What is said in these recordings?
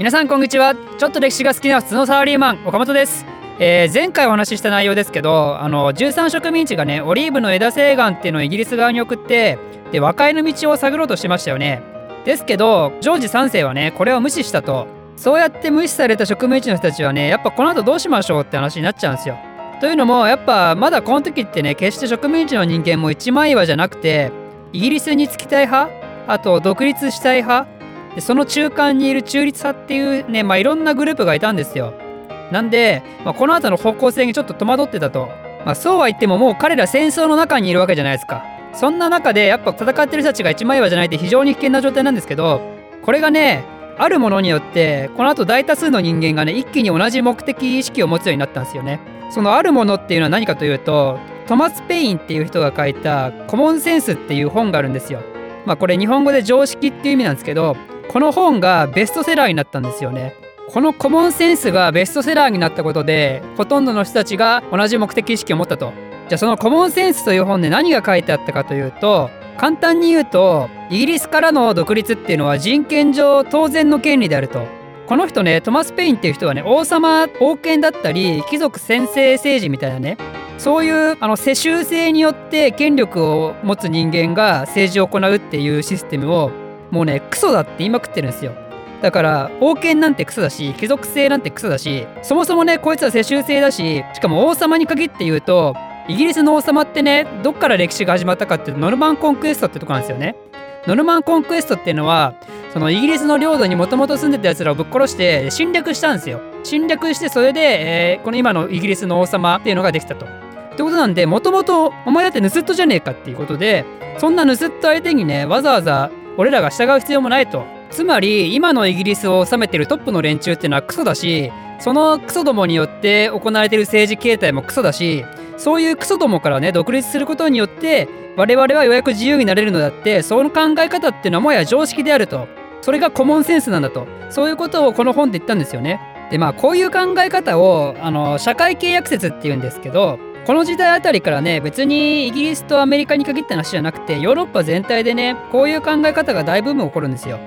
皆さんこんにちは。ちょっと歴史が好きな普通のサラリーマン岡本です、えー、前回お話しした内容ですけどあの13植民地がねオリーブの枝星岩っていうのをイギリス側に送ってで和解の道を探ろうとしてましたよね。ですけどジョージ3世はねこれを無視したと。そうやって無視された植民地の人たちはねやっぱこの後どうしましょうって話になっちゃうんですよ。というのもやっぱまだこの時ってね決して植民地の人間も一枚岩じゃなくてイギリスにつきたい派あと独立したい派でその中間にいる中立派っていうね、まあ、いろんなグループがいたんですよ。なんで、まあ、この後の方向性にちょっと戸惑ってたと。まあ、そうは言ってももう彼ら戦争の中にいるわけじゃないですか。そんな中でやっぱ戦ってる人たちが一枚岩じゃないって非常に危険な状態なんですけど、これがね、あるものによってこの後大多数の人間がね一気に同じ目的意識を持つようになったんですよね。そのあるものっていうのは何かというとトマス・ペインっていう人が書いた「コモンセンス」っていう本があるんですよ。まあこれ日本語で常識っていう意味なんですけどこの本がベストセラーになったんですよね。このコモンセンスがベストセラーになったことでほとんどの人たちが同じ目的意識を持ったと。じゃあそのコモンセンスという本で何が書いてあったかというと簡単に言うとイギリスからの独立っていうのは人権上当然の権利であると。この人ねトマス・ペインっていう人はね王様王権だったり貴族専制政治みたいなねそういうあの世襲制によって権力を持つ人間が政治を行うっていうシステムをもうねクソだって言いまくってるんですよ。だから王権なんてクソだし貴族制なんてクソだしそもそもねこいつは世襲制だししかも王様に限って言うとイギリスの王様ってねどっから歴史が始まったかっていうとノルマンコンクエストってとこなんですよね。ノルマンコンクエストっていうのはそのイギリスの領土にもともと住んでたやつらをぶっ殺して侵略したんですよ。侵略してそれで、えー、この今のイギリスの王様っていうのができたと。ってことなんでもともとお前だって盗人じゃねえかっていうことでそんな盗人相手にねわざわざ俺らが従う必要もないと。つまり今のイギリスを治めてるトップの連中っていうのはクソだしそのクソどもによって行われてる政治形態もクソだしそういうクソどもからね独立することによって我々はようやく自由になれるのだってその考え方っていうのはもはや常識であると。それがコモンセンスなんだと。そういうことをこの本で言ったんですよね。でまあこういう考え方をあの社会契約説っていうんですけどこの時代あたりからね別にイギリスとアメリカに限った話じゃなくてヨーロッパ全体でねこういう考え方が大ブーム起こるんですよ。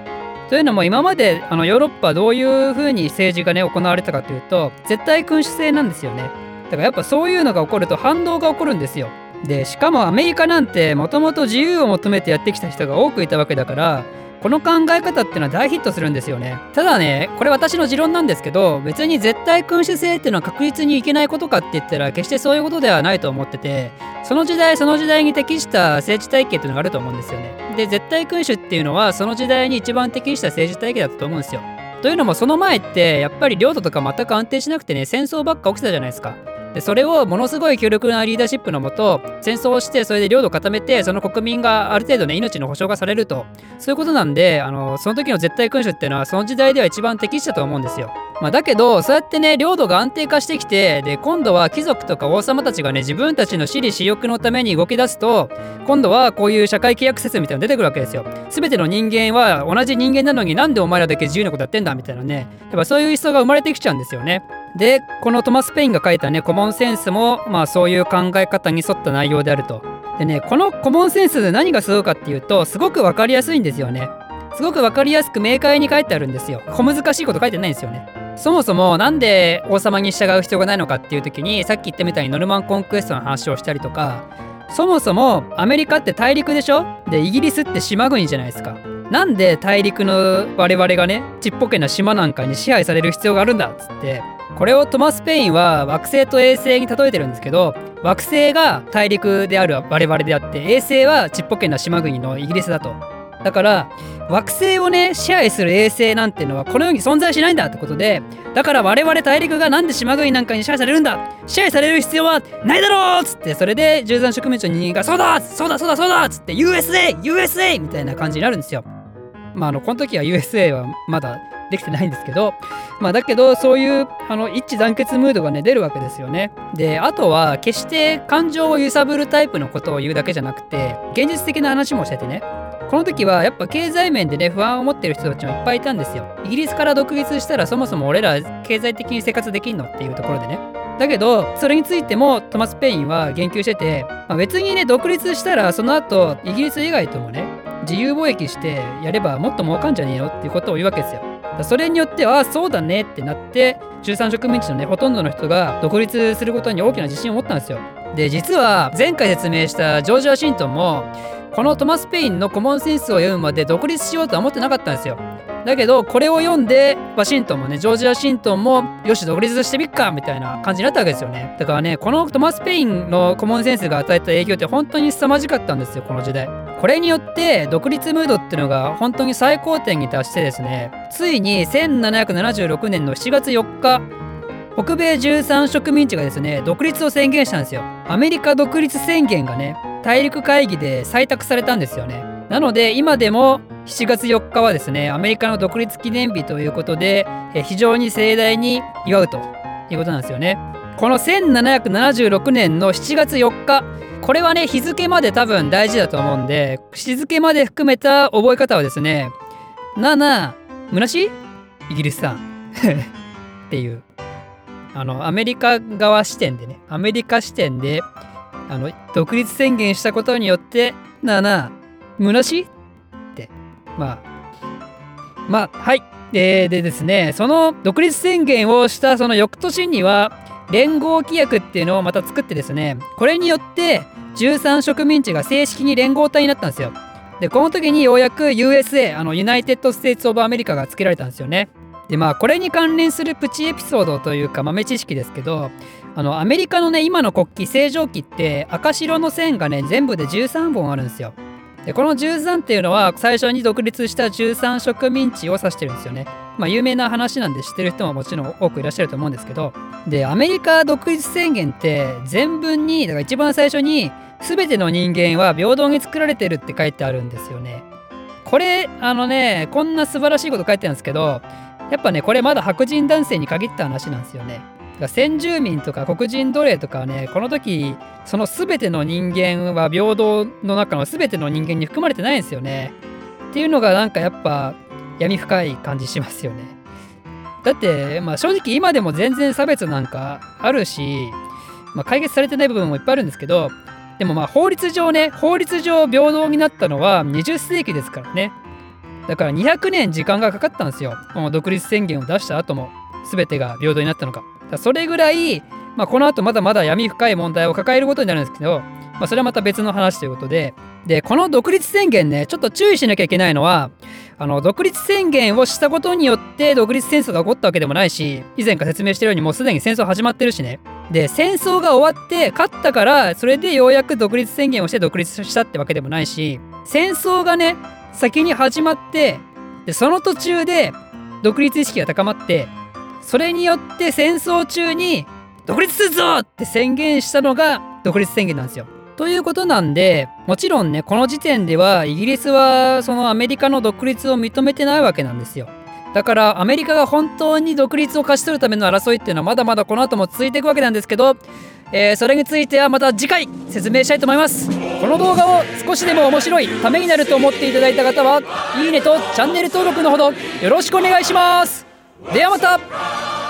というのも今まであのヨーロッパどういうふうに政治がね行われたかというと絶対君主制なんですよね。だからやっぱそういうのが起こると反動が起こるんですよ。でしかもアメリカなんてもともと自由を求めてやってきた人が多くいたわけだからこの考え方ってのは大ヒットするんですよね。ただねこれ私の持論なんですけど別に絶対君主制っていうのは確実にいけないことかって言ったら決してそういうことではないと思っててその時代その時代に適した政治体系っていうのがあると思うんですよね。で絶対君主っていうのはその時代に一番適した政治体系だったと思うんですよ。というのもその前ってやっぱり領土とか全く安定しなくてね戦争ばっか起きたじゃないですか。でそれをものすごい強力なリーダーシップのもと戦争をしてそれで領土を固めてその国民がある程度ね命の保障がされるとそういうことなんであのその時の絶対君主っていうのはその時代では一番適したと思うんですよ。まあ、だけどそうやってね領土が安定化してきてで今度は貴族とか王様たちがね自分たちの私利私欲のために動き出すと今度はこういう社会契約説みたいなの出てくるわけですよ。全ての人間は同じ人間なのになんでお前らだけ自由なことやってんだみたいなねやっぱそういう思想が生まれてきちゃうんですよね。でこのトマス・ペインが書いたねコモンセンスもまあそういう考え方に沿った内容であると。でねこのコモンセンスで何がすごいかっていうとすごく分かりやすいんですよね。すごく分かりやすく明快に書いてあるんですよ。小難しいこと書いてないんですよね。そもそも何で王様に従う必要がないのかっていう時にさっき言ったみたいにノルマンコンクエストの話をしたりとかそもそもアメリカって大陸でしょ？でイギリスって島国じゃないですか。なんで大陸の我々がねちっぽけな島なんかに支配される必要があるんだっつってこれをトマス・ペインは惑星と衛星に例えてるんですけど惑星が大陸である我々であって衛星はちっぽけな島国のイギリスだと。だから惑星をね支配する衛星なんてのはこの世に存在しないんだってことでだから我々大陸がなんで島国なんかに支配されるんだ支配される必要はないだろうっつってそれで13植民地の人間がそうだそうだそうだそうだっつって USA USA みたいな感じになるんですよ。まああのこの時は USA はまだできてないんですけど、まあ、だけどそういうあの一致団結ムードがね出るわけですよね。であとは決して感情を揺さぶるタイプのことを言うだけじゃなくて現実的な話もしててねこの時はやっぱ経済面でね不安を持ってる人たちもいっぱいいたんですよ。イギリスから独立したらそもそも俺ら経済的に生活できんのっていうところでね。だけどそれについてもトマス・ペインは言及してて、まあ、別にね独立したらその後イギリス以外ともね自由貿易してやればもっと儲かんじゃねえよっていうことを言うわけですよ。それによってああそうだねってなって13植民地のねほとんどの人が独立することに大きな自信を持ったんですよ。で実は前回説明したジョージ・ワシントンもこのトマス・ペインのコモンセンスを読むまで独立しようとは思ってなかったんですよ。だけどこれを読んでワシントンもねジョージ・ワシントンもよし独立してみっかみたいな感じになったわけですよねだからねこのトマス・ペインのコモンセンスが与えた影響って本当に凄まじかったんですよこの時代これによって独立ムードっていうのが本当に最高点に達してですねついに1776年の7月4日北米13植民地がですね独立を宣言したんですよ。アメリカ独立宣言がね大陸会議で採択されたんですよね。なので今でも7月4日はですねアメリカの独立記念日ということで非常に盛大に祝うということなんですよね。この1776年の7月4日これはね日付まで多分大事だと思うんで日付まで含めた覚え方はですね7むなしイギリスさん。っていう。あのアメリカ側視点でねアメリカ視点であの独立宣言したことによって7むなしまあ、まあ、はい。えー、でですね、その独立宣言をしたその翌年には、連合規約っていうのをまた作ってですね、これによって13植民地が正式に連合体になったんですよ。で、この時にようやく USA、あの、 United States of America が付けられたんですよね。で、まあ、これに関連するプチエピソードというか豆知識ですけど、あの、アメリカのね、今の国旗、星条旗って赤白の線がね、全部で13本あるんですよ。でこの13っていうのは最初に独立した13植民地を指してるんですよね。まあ有名な話なんで知ってる人ももちろん多くいらっしゃると思うんですけどでアメリカ独立宣言って全文にだから一番最初に全ての人間は平等に作られてるって書いてあるんですよね。これあのねこんな素晴らしいこと書いてあるんですけどやっぱねこれまだ白人男性に限った話なんですよね。先住民とか黒人奴隷とかはねこの時その全ての人間は平等の中の全ての人間に含まれてないんですよね。っていうのがなんかやっぱ闇深い感じしますよね。だって、まあ、正直今でも全然差別なんかあるし、まあ、解決されてない部分もいっぱいあるんですけどでもまあ法律上ね法律上平等になったのは20世紀ですからねだから200年時間がかかったんですよこの独立宣言を出した後も全てが平等になったのかそれぐらい、まあ、この後まだまだ闇深い問題を抱えることになるんですけど、まあ、それはまた別の話ということで、で、この独立宣言ね、ちょっと注意しなきゃいけないのは、あの、独立宣言をしたことによって独立戦争が起こったわけでもないし、以前から説明してるようにもうすでに戦争始まってるしね。で、戦争が終わって勝ったから、それでようやく独立宣言をして独立したってわけでもないし、戦争がね、先に始まって、で、その途中で独立意識が高まって、それによって戦争中に独立するぞって宣言したのが独立宣言なんですよ。ということなんでもちろんねこの時点ではイギリスはそのアメリカの独立を認めてないわけなんですよ。だからアメリカが本当に独立を勝ち取るための争いっていうのはまだまだこの後も続いていくわけなんですけど、えー、それについてはまた次回説明したいと思います。この動画を少しでも面白いためになると思っていただいた方はいいねとチャンネル登録のほどよろしくお願いします。ではまた。